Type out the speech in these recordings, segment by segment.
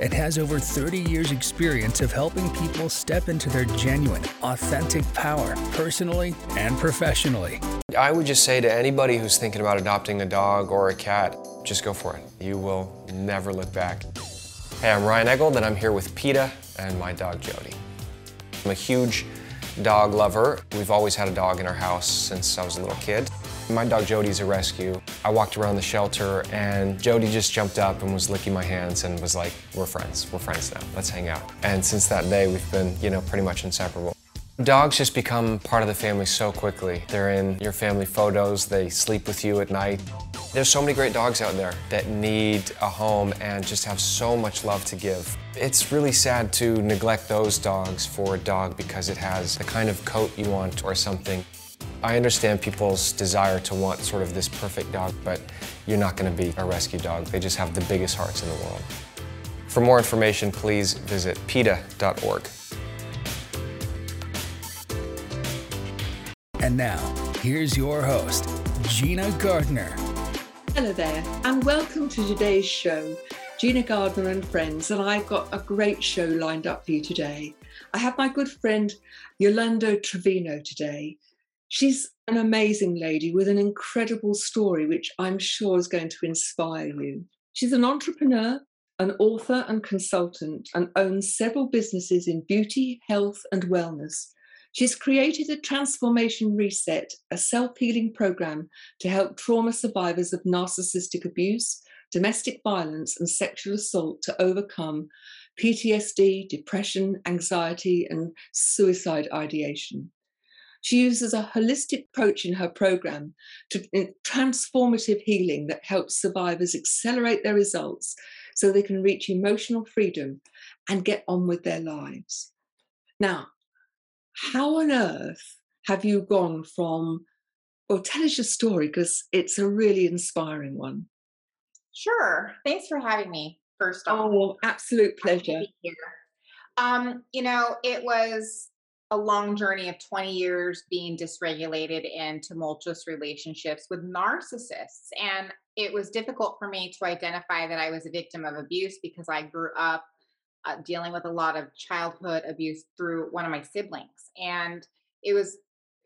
and has over 30 years' experience of helping people step into their genuine, authentic power, personally and professionally. I would just say to anybody who's thinking about adopting a dog or a cat, just go for it. You will never look back. Hey, I'm Ryan Eggold, and I'm here with PETA and my dog Jody. I'm a huge dog lover. We've always had a dog in our house since I was a little kid. My dog Jody's a rescue. I walked around the shelter and Jody just jumped up and was licking my hands and was like, we're friends, we're friends now, let's hang out. And since that day, we've been, you know, pretty much inseparable. Dogs just become part of the family so quickly. They're in your family photos, they sleep with you at night. There's so many great dogs out there that need a home and just have so much love to give. It's really sad to neglect those dogs for a dog because it has the kind of coat you want or something. I understand people's desire to want sort of this perfect dog, but you're not going to be a rescue dog. They just have the biggest hearts in the world. For more information, please visit PETA.org. And now, here's your host, Gina Gardner. Hello there, and welcome to today's show. Gina Gardner and friends, and I've got a great show lined up for you today. I have my good friend Yolanda Trevino today. She's an amazing lady with an incredible story, which I'm sure is going to inspire you. She's an entrepreneur, an author, and consultant, and owns several businesses in beauty, health, and wellness. She's created a Transformation Reset, a self healing program to help trauma survivors of narcissistic abuse, domestic violence, and sexual assault to overcome PTSD, depression, anxiety, and suicide ideation. She uses a holistic approach in her program to transformative healing that helps survivors accelerate their results so they can reach emotional freedom and get on with their lives. Now, how on earth have you gone from, well, tell us your story because it's a really inspiring one. Sure. Thanks for having me, first off. Oh, absolute pleasure. Um, you know, it was a long journey of 20 years being dysregulated in tumultuous relationships with narcissists. And it was difficult for me to identify that I was a victim of abuse because I grew up uh, dealing with a lot of childhood abuse through one of my siblings. And it was,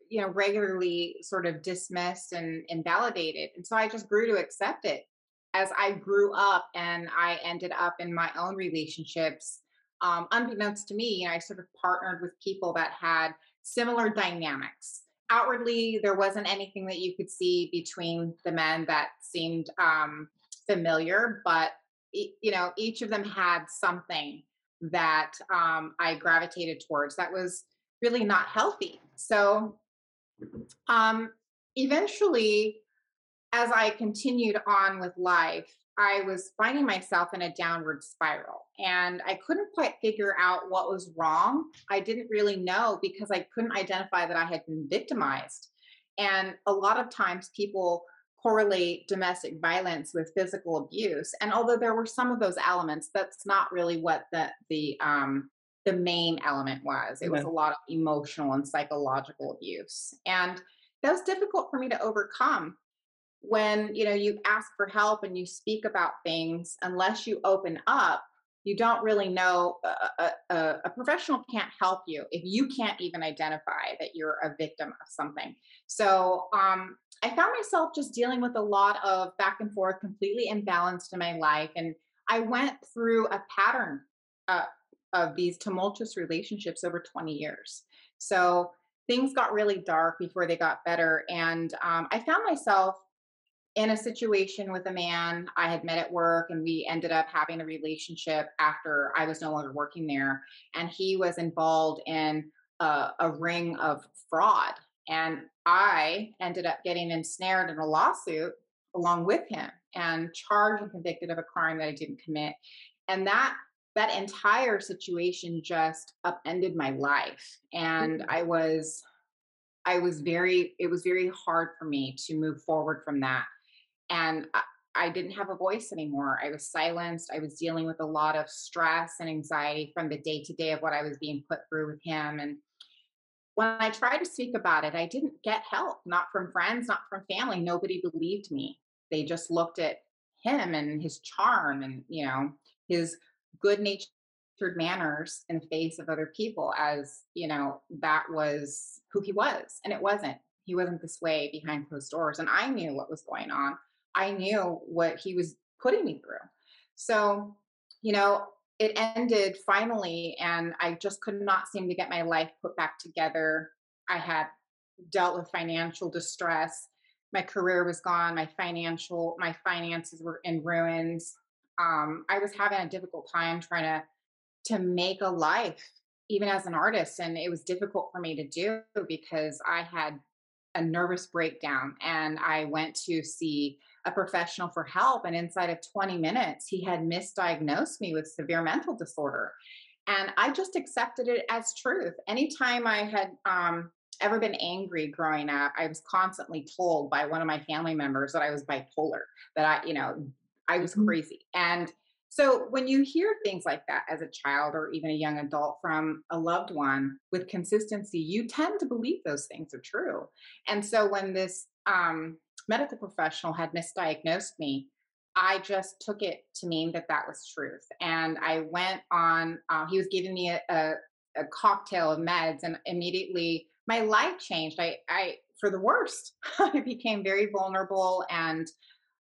you know, regularly sort of dismissed and invalidated. And so I just grew to accept it as I grew up and I ended up in my own relationships um, unbeknownst to me, I sort of partnered with people that had similar dynamics. Outwardly, there wasn't anything that you could see between the men that seemed um, familiar, but you know, each of them had something that um, I gravitated towards that was really not healthy. So, um, eventually, as I continued on with life, I was finding myself in a downward spiral and I couldn't quite figure out what was wrong. I didn't really know because I couldn't identify that I had been victimized. And a lot of times people correlate domestic violence with physical abuse. And although there were some of those elements, that's not really what the the um, the main element was. It was a lot of emotional and psychological abuse. And that was difficult for me to overcome when you know you ask for help and you speak about things unless you open up you don't really know a, a, a, professional can't help you if you can't even identify that you're a victim of something. So um, i found myself just dealing with a lot of back and forth completely imbalanced in my life and i went through a pattern uh, of these tumultuous relationships over 20 years. So things got really dark before they got better and um, i found myself in a situation with a man I had met at work, and we ended up having a relationship after I was no longer working there. And he was involved in a, a ring of fraud. And I ended up getting ensnared in a lawsuit along with him and charged and convicted of a crime that I didn't commit. And that that entire situation just upended my life. And mm. I was I was very, it was very hard for me to move forward from that. And I, I didn't have a voice anymore. I was silenced. I was dealing with a lot of stress and anxiety from the day to day of what I was being put through with him. And when I tried to speak about it, I didn't get help, not from friends, not from family. Nobody believed me. They just looked at him and his charm and, you know, his good natured manners in the face of other people as, you know, that was who he was. And it wasn't. He wasn't this way behind closed doors. And I knew what was going on. I knew what he was putting me through. So, you know, it ended finally, and I just could not seem to get my life put back together. I had dealt with financial distress. My career was gone. My financial, my finances were in ruins. Um, I was having a difficult time trying to to make a life, even as an artist, and it was difficult for me to do because I had a nervous breakdown, and I went to see a professional for help. And inside of 20 minutes, he had misdiagnosed me with severe mental disorder. And I just accepted it as truth. Anytime I had um, ever been angry growing up, I was constantly told by one of my family members that I was bipolar, that I, you know, I was mm-hmm. crazy. And so when you hear things like that as a child or even a young adult from a loved one with consistency, you tend to believe those things are true. And so when this um, medical professional had misdiagnosed me, I just took it to mean that that was truth. And I went on, uh, he was giving me a, a, a, cocktail of meds, and immediately my life changed. I, I for the worst, I became very vulnerable and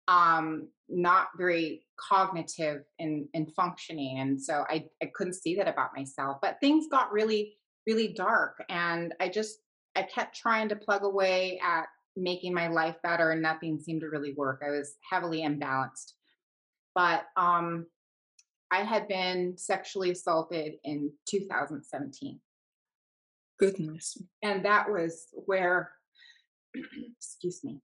um, not very cognitive in, in functioning. And so I, I couldn't see that about myself. But things got really, really dark. And I just, I kept trying to plug away at making my life better and nothing seemed to really work. I was heavily imbalanced. But um, I had been sexually assaulted in 2017. Goodness. And that was where, excuse me,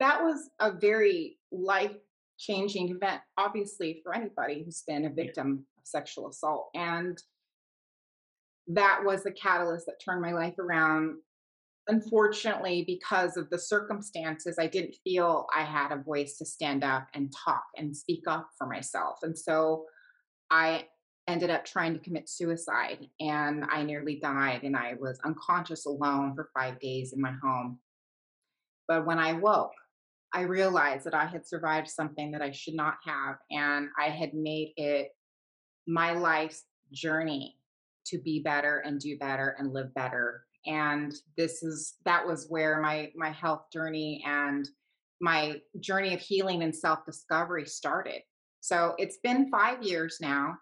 that was a very life changing event, obviously, for anybody who's been a victim of sexual assault. And that was the catalyst that turned my life around unfortunately, because of the circumstances, I didn't feel I had a voice to stand up and talk and speak up for myself. And so I ended up trying to commit suicide and I nearly died and I was unconscious alone for five days in my home. But when I woke, I realized that I had survived something that I should not have and I had made it my life's journey to be better and do better and live better and this is that was where my my health journey and my journey of healing and self discovery started. So it's been 5 years now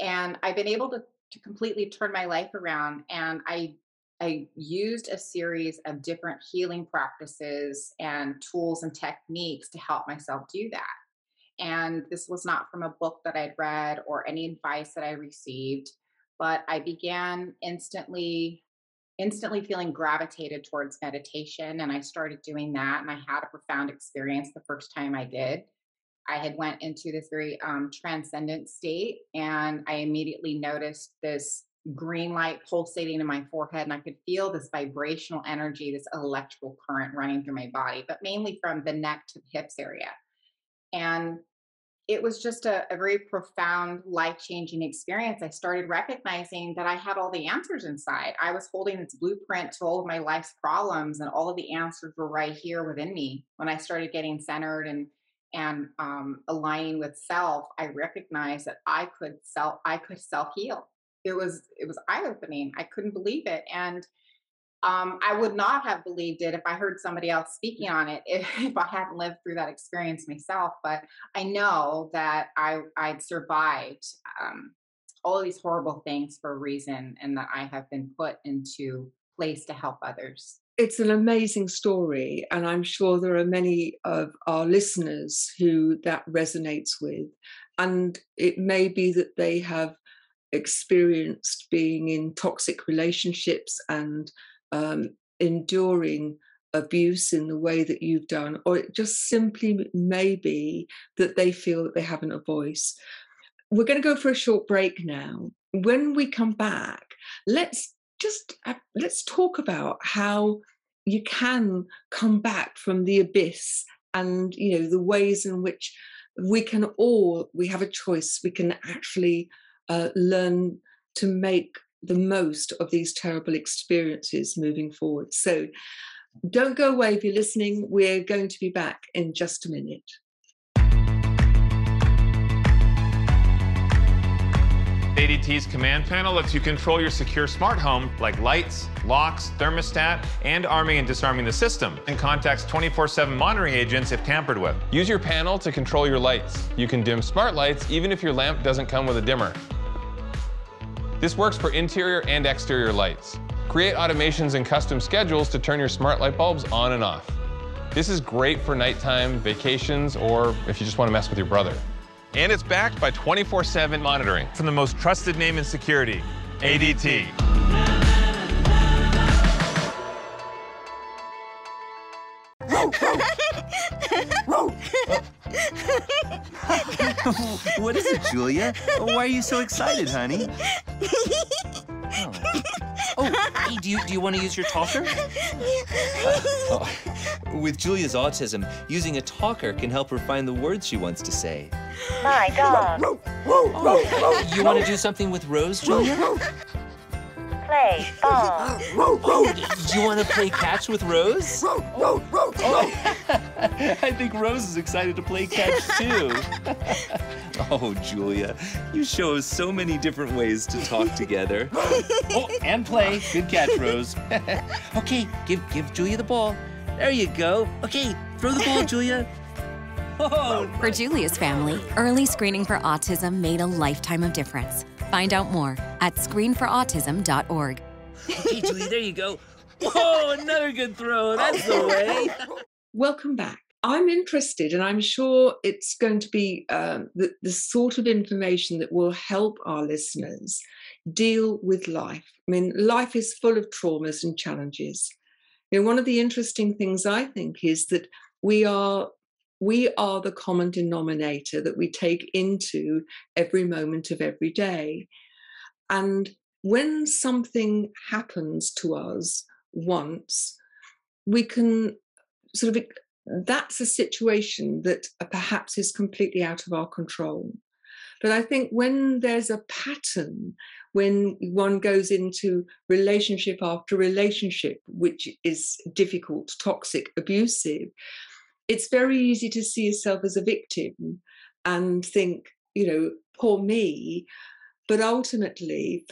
and i've been able to to completely turn my life around and i i used a series of different healing practices and tools and techniques to help myself do that. And this was not from a book that i'd read or any advice that i received but i began instantly instantly feeling gravitated towards meditation and i started doing that and i had a profound experience the first time i did. I had went into this very um, transcendent state and i immediately noticed this green light pulsating in my forehead and i could feel this vibrational energy this electrical current running through my body but mainly from the neck to the hips area. And it was just a, a very profound, life changing experience. I started recognizing that I had all the answers inside. I was holding this blueprint to all of my life's problems, and all of the answers were right here within me. When I started getting centered and and um, aligning with self, I recognized that I could self I could self heal. It was it was eye opening. I couldn't believe it, and um, I would not have believed it if I heard somebody else speaking on it if, if, I hadn't lived through that experience myself. But I know that I I'd survived um, all these horrible things for a reason, and that I have been put into place to help others. It's an amazing story, and I'm sure there are many of our listeners who that resonates with. And it may be that they have experienced being in toxic relationships and um, enduring abuse in the way that you've done, or it just simply may be that they feel that they haven't a voice. We're going to go for a short break now. When we come back, let's just let's talk about how you can come back from the abyss and you know the ways in which we can all we have a choice we can actually uh, learn to make the most of these terrible experiences moving forward so don't go away if you're listening we're going to be back in just a minute ADT's command panel lets you control your secure smart home like lights, locks, thermostat, and arming and disarming the system, and contacts 24-7 monitoring agents if tampered with. Use your panel to control your lights. You can dim smart lights even if your lamp doesn't come with a dimmer. This works for interior and exterior lights. Create automations and custom schedules to turn your smart light bulbs on and off. This is great for nighttime, vacations, or if you just want to mess with your brother. And it's backed by 24 7 monitoring from the most trusted name in security, ADT. What is it, Julia? Why are you so excited, honey? Oh, oh hey, do you, do you want to use your talker? Uh, oh. With Julia's autism, using a talker can help her find the words she wants to say. My dog. Oh, you want to do something with Rose, Julia? Play ball. Do you want to play catch with Rose? Oh, I think Rose is excited to play catch too. oh, Julia, you show us so many different ways to talk together. oh, and play. Good catch, Rose. okay, give give Julia the ball. There you go. Okay, throw the ball, Julia. For Julia's family, early screening for autism made a lifetime of difference. Find out more at screenforautism.org. Okay, Julia, there you go. Whoa, another good throw. That's the way. Welcome back. I'm interested, and I'm sure it's going to be um, the, the sort of information that will help our listeners deal with life. I mean, life is full of traumas and challenges. You know, one of the interesting things I think is that we are we are the common denominator that we take into every moment of every day. And when something happens to us once, we can sort of, that's a situation that uh, perhaps is completely out of our control. But I think when there's a pattern, when one goes into relationship after relationship, which is difficult, toxic, abusive, it's very easy to see yourself as a victim and think, you know, poor me. But ultimately,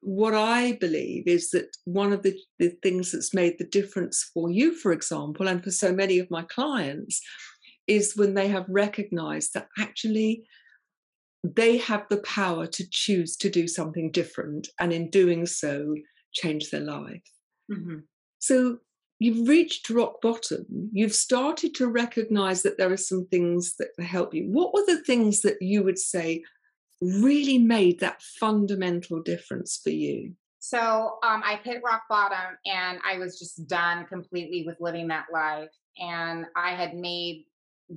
what I believe is that one of the, the things that's made the difference for you, for example, and for so many of my clients, is when they have recognized that actually they have the power to choose to do something different and in doing so change their life. Mm-hmm. So you've reached rock bottom. You've started to recognize that there are some things that help you. What were the things that you would say really made that fundamental difference for you? So um, I hit rock bottom and I was just done completely with living that life. And I had made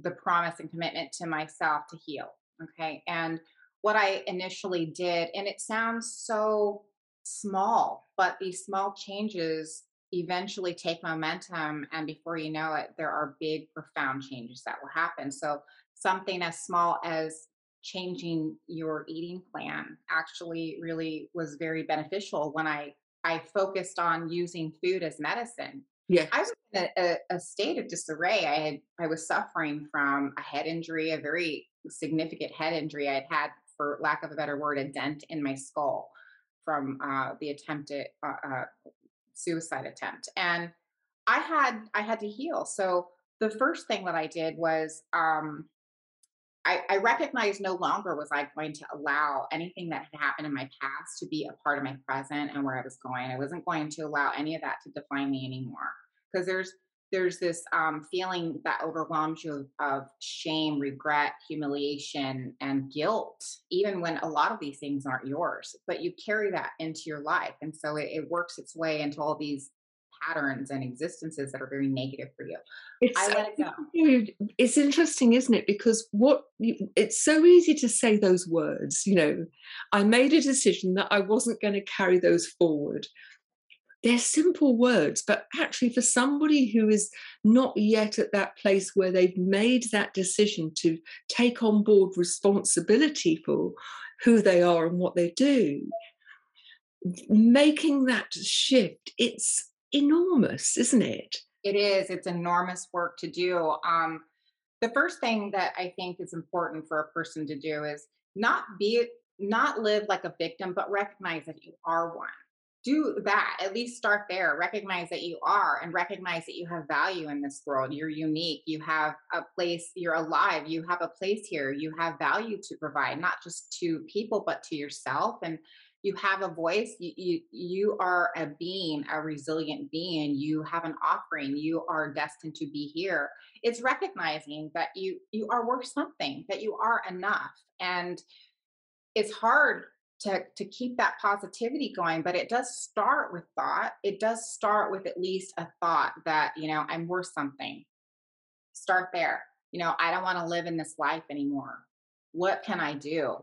the promise and commitment to myself to heal. Okay. And what I initially did, and it sounds so small, but these small changes eventually take momentum and before you know it there are big profound changes that will happen. So something as small as changing your eating plan actually really was very beneficial when i i focused on using food as medicine. Yeah i was in a, a, state of disarray. I had i was suffering from a head injury a very significant head injury i had had for lack of a better word a dent in my skull from uh, the attempted uh, uh, suicide attempt and i had i had to heal so the first thing that i did was um I, I recognized no longer was I going to allow anything that had happened in my past to be a part of my present and where I was going. I wasn't going to allow any of that to define me anymore because there's there's this um, feeling that overwhelms you of, of, shame, regret, humiliation, and guilt, even when a lot of these things aren't yours. But you carry that into your life. And so it, it works its way into all these patterns and existences that are very negative for you. It's, I let it go. It's interesting, isn't it? Because what you, it's so easy to say those words. You know, I made a decision that I wasn't going to carry those forward. They're simple words, but actually, for somebody who is not yet at that place where they've made that decision to take on board responsibility for who they are and what they do, making that shift, it's enormous, isn't it? It is. It's enormous work to do. Um, the first thing that I think is important for a person to do is not be not live like a victim, but recognize that you are one. Do that. At least start there. Recognize that you are and recognize that you have value in this world. You're unique. You have a place, you're alive. You have a place here. You have value to provide, not just to people, but to yourself. And you have a voice you, you you are a being a resilient being you have an offering you are destined to be here it's recognizing that you you are worth something that you are enough and it's hard to to keep that positivity going but it does start with thought. It does start with at least a thought that you know i'm worth something. Start there. You know i don't want to live in this life anymore. What can i do?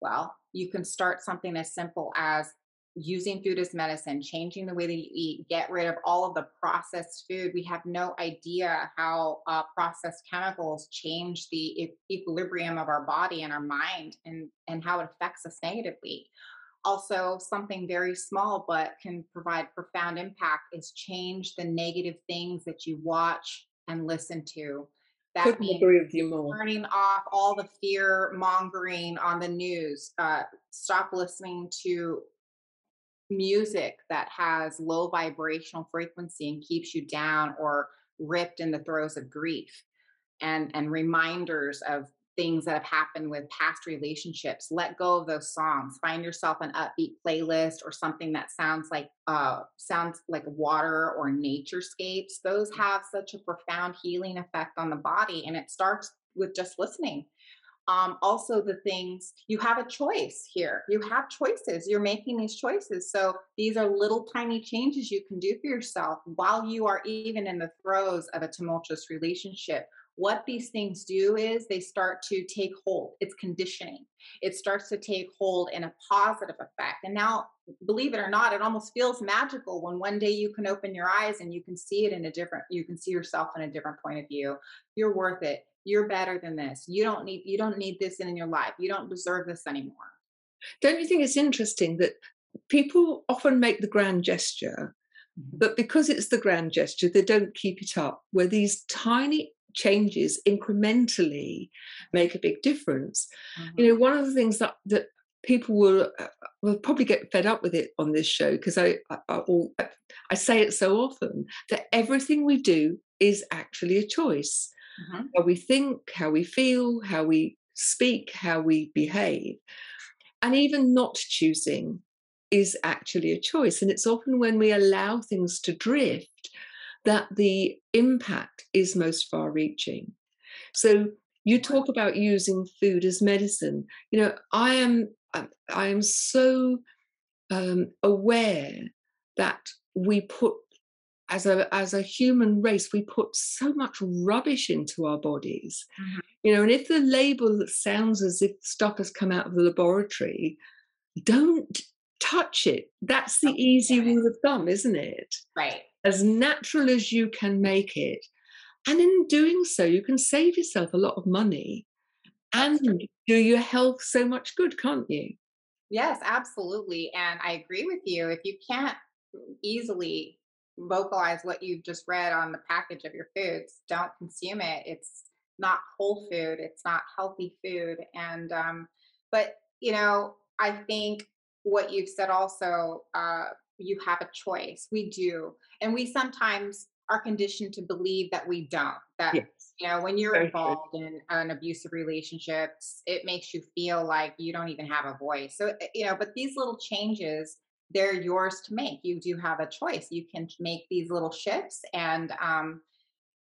Well you can start something as simple as using food as medicine, changing the way that you eat, get rid of all of the processed food. We have no idea how uh, processed chemicals change the e- equilibrium of our body and our mind and, and how it affects us negatively. Also, something very small but can provide profound impact is change the negative things that you watch and listen to. That Couldn't means agree with you more. turning off all the fear mongering on the news. Uh, stop listening to music that has low vibrational frequency and keeps you down or ripped in the throes of grief and and reminders of things that have happened with past relationships. Let go of those songs. Find yourself an upbeat playlist or something that sounds like uh sounds like water or naturescapes those have such a profound healing effect on the body and it starts with just listening um, also the things you have a choice here. You have choices. You're making these choices. So these are little tiny changes you can do for yourself while you are even in the throes of a tumultuous relationship what these things do is they start to take hold. It's conditioning. It starts to take hold in a positive effect. And now believe it or not it almost feels magical when one day you can open your eyes and you can see it in a different you can see yourself in a different point of view. You're worth it. You're better than this. You don't need you don't need this in your life. You don't deserve this anymore. Don't you think it's interesting that people often make the grand gesture, Mm-hmm. but because it's the grand gesture, they don't keep it up, where these tiny changes incrementally make a big difference. Mm-hmm. You know, one of the things that, that people will uh, will probably get fed up with it on this show because I, I, I all- I say it so often that everything we do is actually a choice. Mhm. How we think, how we feel, how we speak, how we behave, and even not choosing is actually a choice. And it's often when we allow things to drift that the impact is most far reaching. So you talk about using food as medicine. You know, I am I- am so um, aware that we put as a as a human race we put so much rubbish into our bodies Mhm. you know and if the label sounds as if stuff has come out of the laboratory don't touch it that's the easy rule of thumb isn't it right as natural as you can make it and in doing so you can save yourself a lot of money and do your health so much good can't you Yes, absolutely. And I agree with you. If you can't easily vocalize what you've just read on the package of your foods, don't consume it. It's not whole food, it's not healthy food. And, um, but, you know, I think what you've said also, uh, you have a choice. We do. And we sometimes are conditioned to believe that we don't, that yes you know when you're Very true. involved in an abusive relationships it makes you feel like you don't even have a voice so uh, you know but these little changes they're yours to make you do have a choice you can make these little shifts and um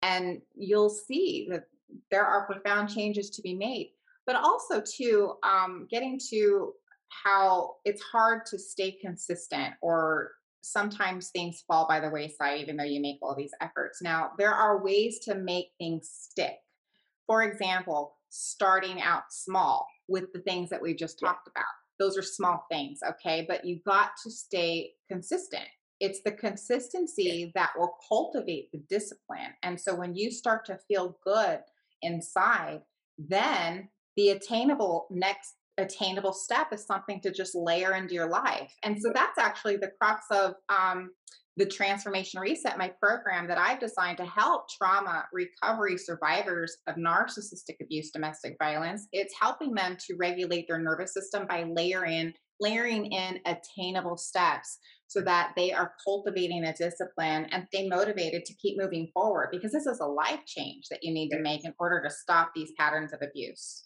and you'll see that there are profound changes to be made but also too um getting to how it's hard to stay consistent or sometimes things fall by the wayside even though you make all these efforts now there are ways to make things stick for example starting out small with the things that we've just Yeah. talked about those are small things okay but you got to stay consistent it's the consistency that will cultivate the discipline. And so when you start to feel good inside, then the attainable next attainable step is something to just layer into your life. And so that's actually the crux of um, the Transformation Reset, my program that I've designed to help trauma recovery survivors of narcissistic abuse, domestic violence. It's helping them to regulate their nervous system by layering layering in attainable steps so that they are cultivating a discipline and stay motivated to keep moving forward because this is a life change that you need to make in order to stop these patterns of abuse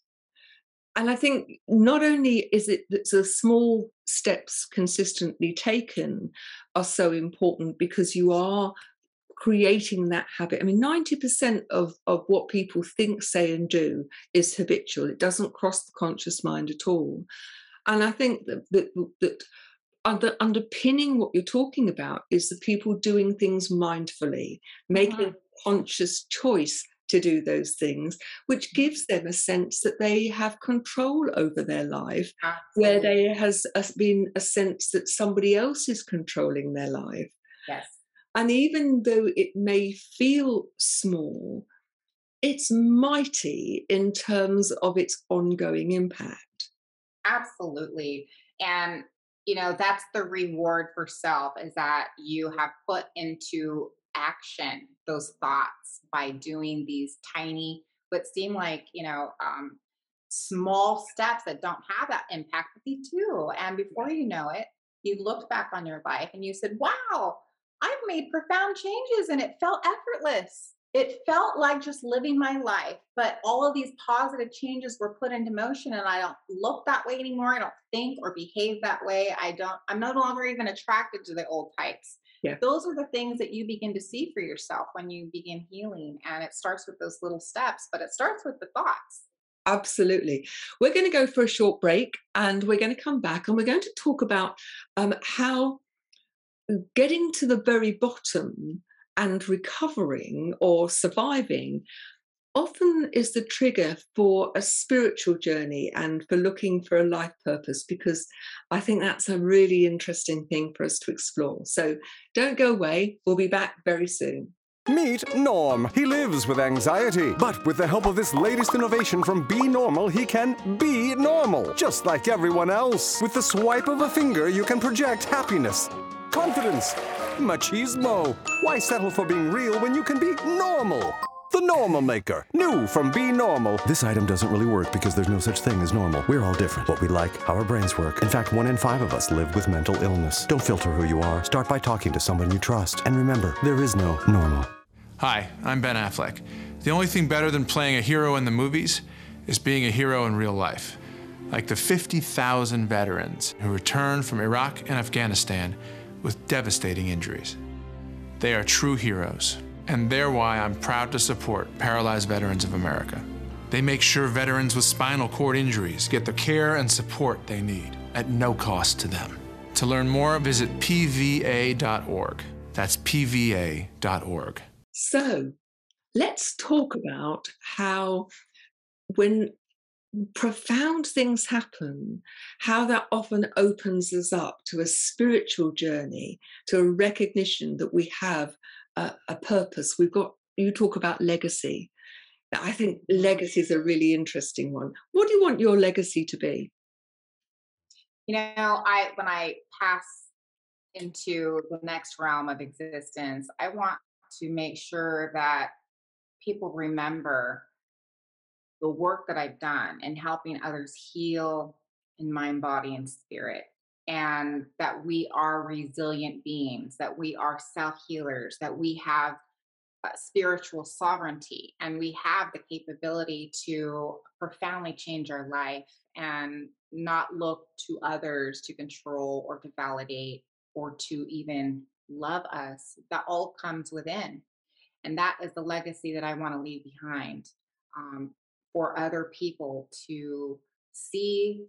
and I think not only is it that the small steps consistently taken are so important because you are creating that habit. I mean, 90% of, of what people think, say, and do is habitual. It doesn't cross the conscious mind at all. And I think that that, that under, underpinning what you're talking about is the people doing things mindfully, making a conscious choice to do those things, which mm-hmm. gives them a sense that they have control over their life, Absolutely. where there has been a sense that somebody else is controlling their life. Yes. And even though it may feel small, it's mighty in terms of its ongoing impact. Absolutely. And you know that's the reward for self is that you have put into action those thoughts by doing these tiny but seem like you know um, small steps that don't have that impact but they do and before you know it you looked back on your life and you said wow i've made profound changes and it felt effortless. It felt like just living my life but all of these positive changes were put into motion and i don't look that way anymore i don't think or behave that way i don't i'm no longer even attracted to the old types yeah. those are the things that you begin to see for yourself when you begin healing and it starts with those little steps but it starts with the thoughts Absolutely. We're going to go for a short break and we're going to come back and we're going to talk about um, how getting to the very bottom and recovering or surviving often is the trigger for a spiritual journey and for looking for a life purpose because I think that's a really interesting thing for us to explore. So don't go away. We'll be back very soon. Meet Norm. He lives with anxiety, but with the help of this latest innovation from Be Normal, he can be normal, just like everyone else. With the swipe of a finger, you can project happiness, confidence, machismo. Why settle for being real when you can be normal? The Normal Maker. New from Be Normal. This item doesn't really work because there's no such thing as normal. We're all different. What we like, how our brains work. In fact, one in five of us live with mental illness. Don't filter who you are. Start by talking to someone you trust. And remember, there is no normal. Hi, I'm Ben Affleck. The only thing better than playing a hero in the movies is being a hero in real life. Like the 50,000 veterans who returned from Iraq and Afghanistan with devastating injuries. They are true heroes and they're why I'm proud to support Paralyzed Veterans of America. They make sure veterans with spinal cord injuries get the care and support they need at no cost to them. To learn more, visit pva.org. That's pva.org. So let's talk about how, when profound things happen, how that often opens us up to a spiritual journey, to a recognition that we have a, a purpose. We've got, you talk about legacy. I think mm. legacy is a really interesting one. What do you want your legacy to be? You know, I when I pass into the next realm of existence, I want to make sure that people remember the work that I've done in helping others heal in mind, body, and spirit and that we are resilient beings, that we are self healers, that we have spiritual sovereignty, and we have the capability to profoundly change our life and not look to others to control or to validate or to even love us. That all comes within. And that is the legacy that I want to leave behind um, for other people to see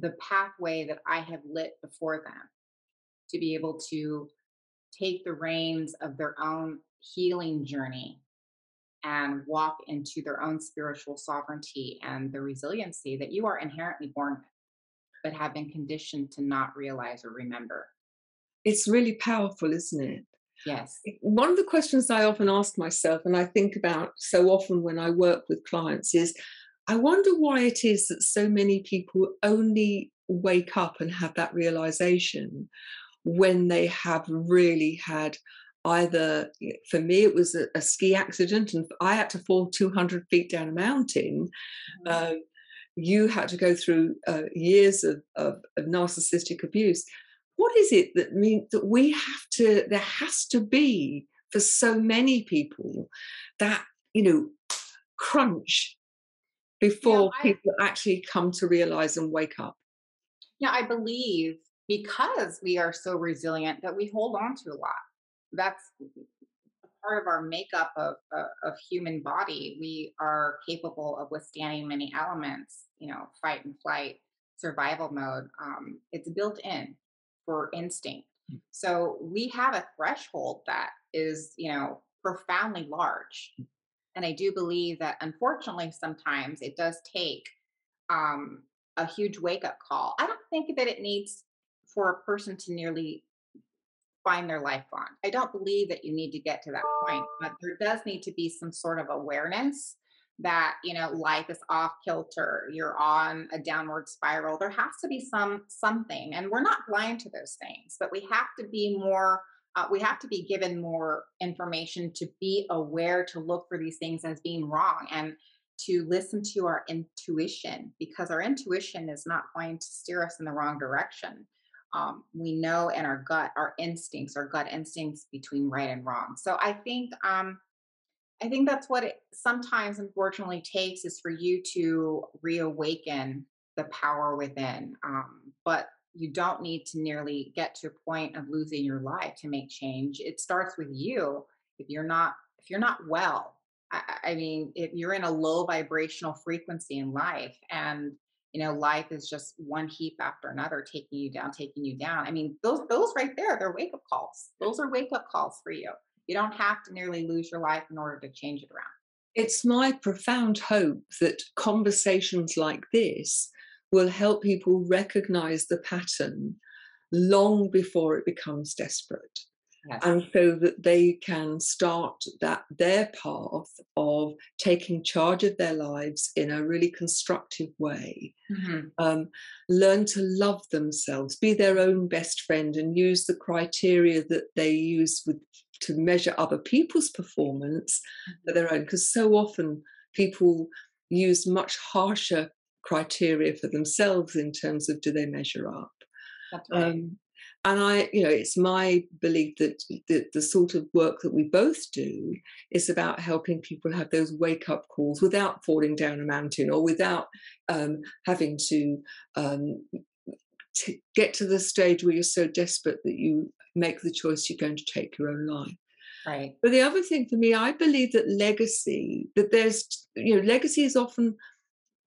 the pathway that I have lit before them to be able to take the reins of their own healing journey and walk into their own spiritual sovereignty and the resiliency that you are inherently born with, but have been conditioned to not realize or remember. it's really powerful, isn't it? Yes. One of the questions I often ask myself, and I think about so often when I work with clients, is I wonder why it is that so many people only wake up and have that realization when they have really had either for me it was a, a, ski accident and i had to fall 200 feet down a mountain mm-hmm. uh, you had to go through uh, years of, of, of, narcissistic abuse what is it that means that we have to there has to be for so many people that you know crunch before yeah, I, people actually come to realize and wake up yeah i believe because we are so resilient that we hold on to a lot that's part of our makeup of, uh, of human body we are capable of withstanding many elements you know fight and flight survival mode um, it's built in for instinct hmm. so we have a threshold that is you know profoundly large. And i do believe that unfortunately sometimes it does take um, a huge wake up call i don't think that it needs for a person to nearly find their life on. I don't believe that you need to get to that point, but there does need to be some sort of awareness that you know life is off kilter you're on a downward spiral there has to be some something and we're not blind to those things but we have to be more uh, we have to be given more information to be aware to look for these things as being wrong and to listen to our intuition because our intuition is not going to steer us in the wrong direction um, we know in our gut, our instincts, our gut instincts between right and wrong. So I think, um, I think that's what it sometimes unfortunately takes is for you to reawaken the power within. Um, but you don't need to nearly get to a point of losing your life to make change. It starts with you. If you're not, if you're not well, I, I mean, if you're in a low vibrational frequency in life and you know life is just one heap after another taking you down taking you down i mean those those right there they're wake up calls those are wake up calls for you you don't have to nearly lose your life in order to change it around it's my profound hope that conversations like this will help people recognize the pattern long before it becomes desperate Yes. and so that they can start that their path of taking charge of their lives in a really constructive way mm-hmm. um, learn to love themselves be their own best friend and use the criteria that they use with to measure other people's performance mm-hmm. for their own because so often people use much harsher criteria for themselves in terms of do they measure up right. um, and I, you know, it's my belief that the, the sort of work that we both do is about helping people have those wake up calls without falling down a mountain or without um, having to, um, to get to the stage where you're so desperate that you make the choice you're going to take your own life. Right. But the other thing for me, I believe that legacy, that there's, you know, legacy is often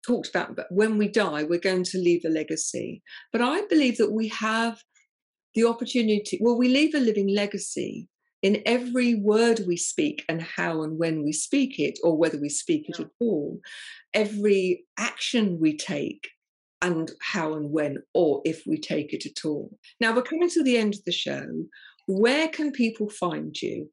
talked about, but when we die, we're going to leave a legacy. But I believe that we have the opportunity, well, we leave a living legacy in every word we speak and how and when we speak it, or whether we speak it at all, every action we take and how and when, or if we take it at all. Now, we're coming to the end of the show. Where can people find you?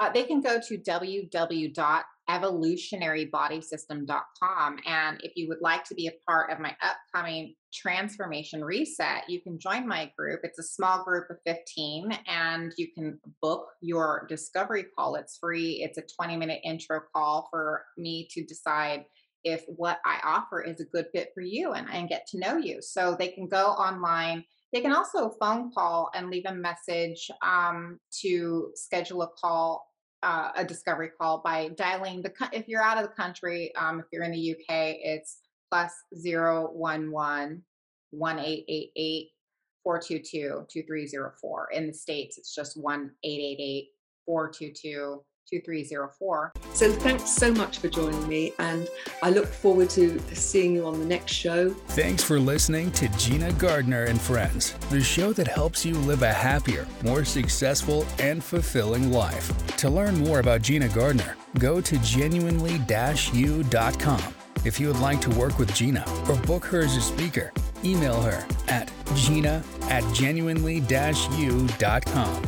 Uh, they can go to www evolutionarybodysystem.com. And if you would like to be a part of my upcoming transformation reset, you can join my group. It's a small group of 15, and you can book your discovery call. It's free, it's a 20 minute intro call for me to decide if what I offer is a good fit for you and, and get to know you. So they can go online. They can also phone call and leave a message um, to schedule a call uh, a discovery call by dialing the if you're out of the country um, if you're in the uk it's plus 011 1888 422 2304 in the states it's just 1 888 422 2304. So thanks so much for joining me, and I look forward to seeing you on the next show. Thanks for listening to Gina Gardner and Friends, the show that helps you live a happier, more successful, and fulfilling life. To learn more about Gina Gardner, go to genuinely-u.com. If you would like to work with Gina or book her as a speaker, email her at gina at genuinely-u.com.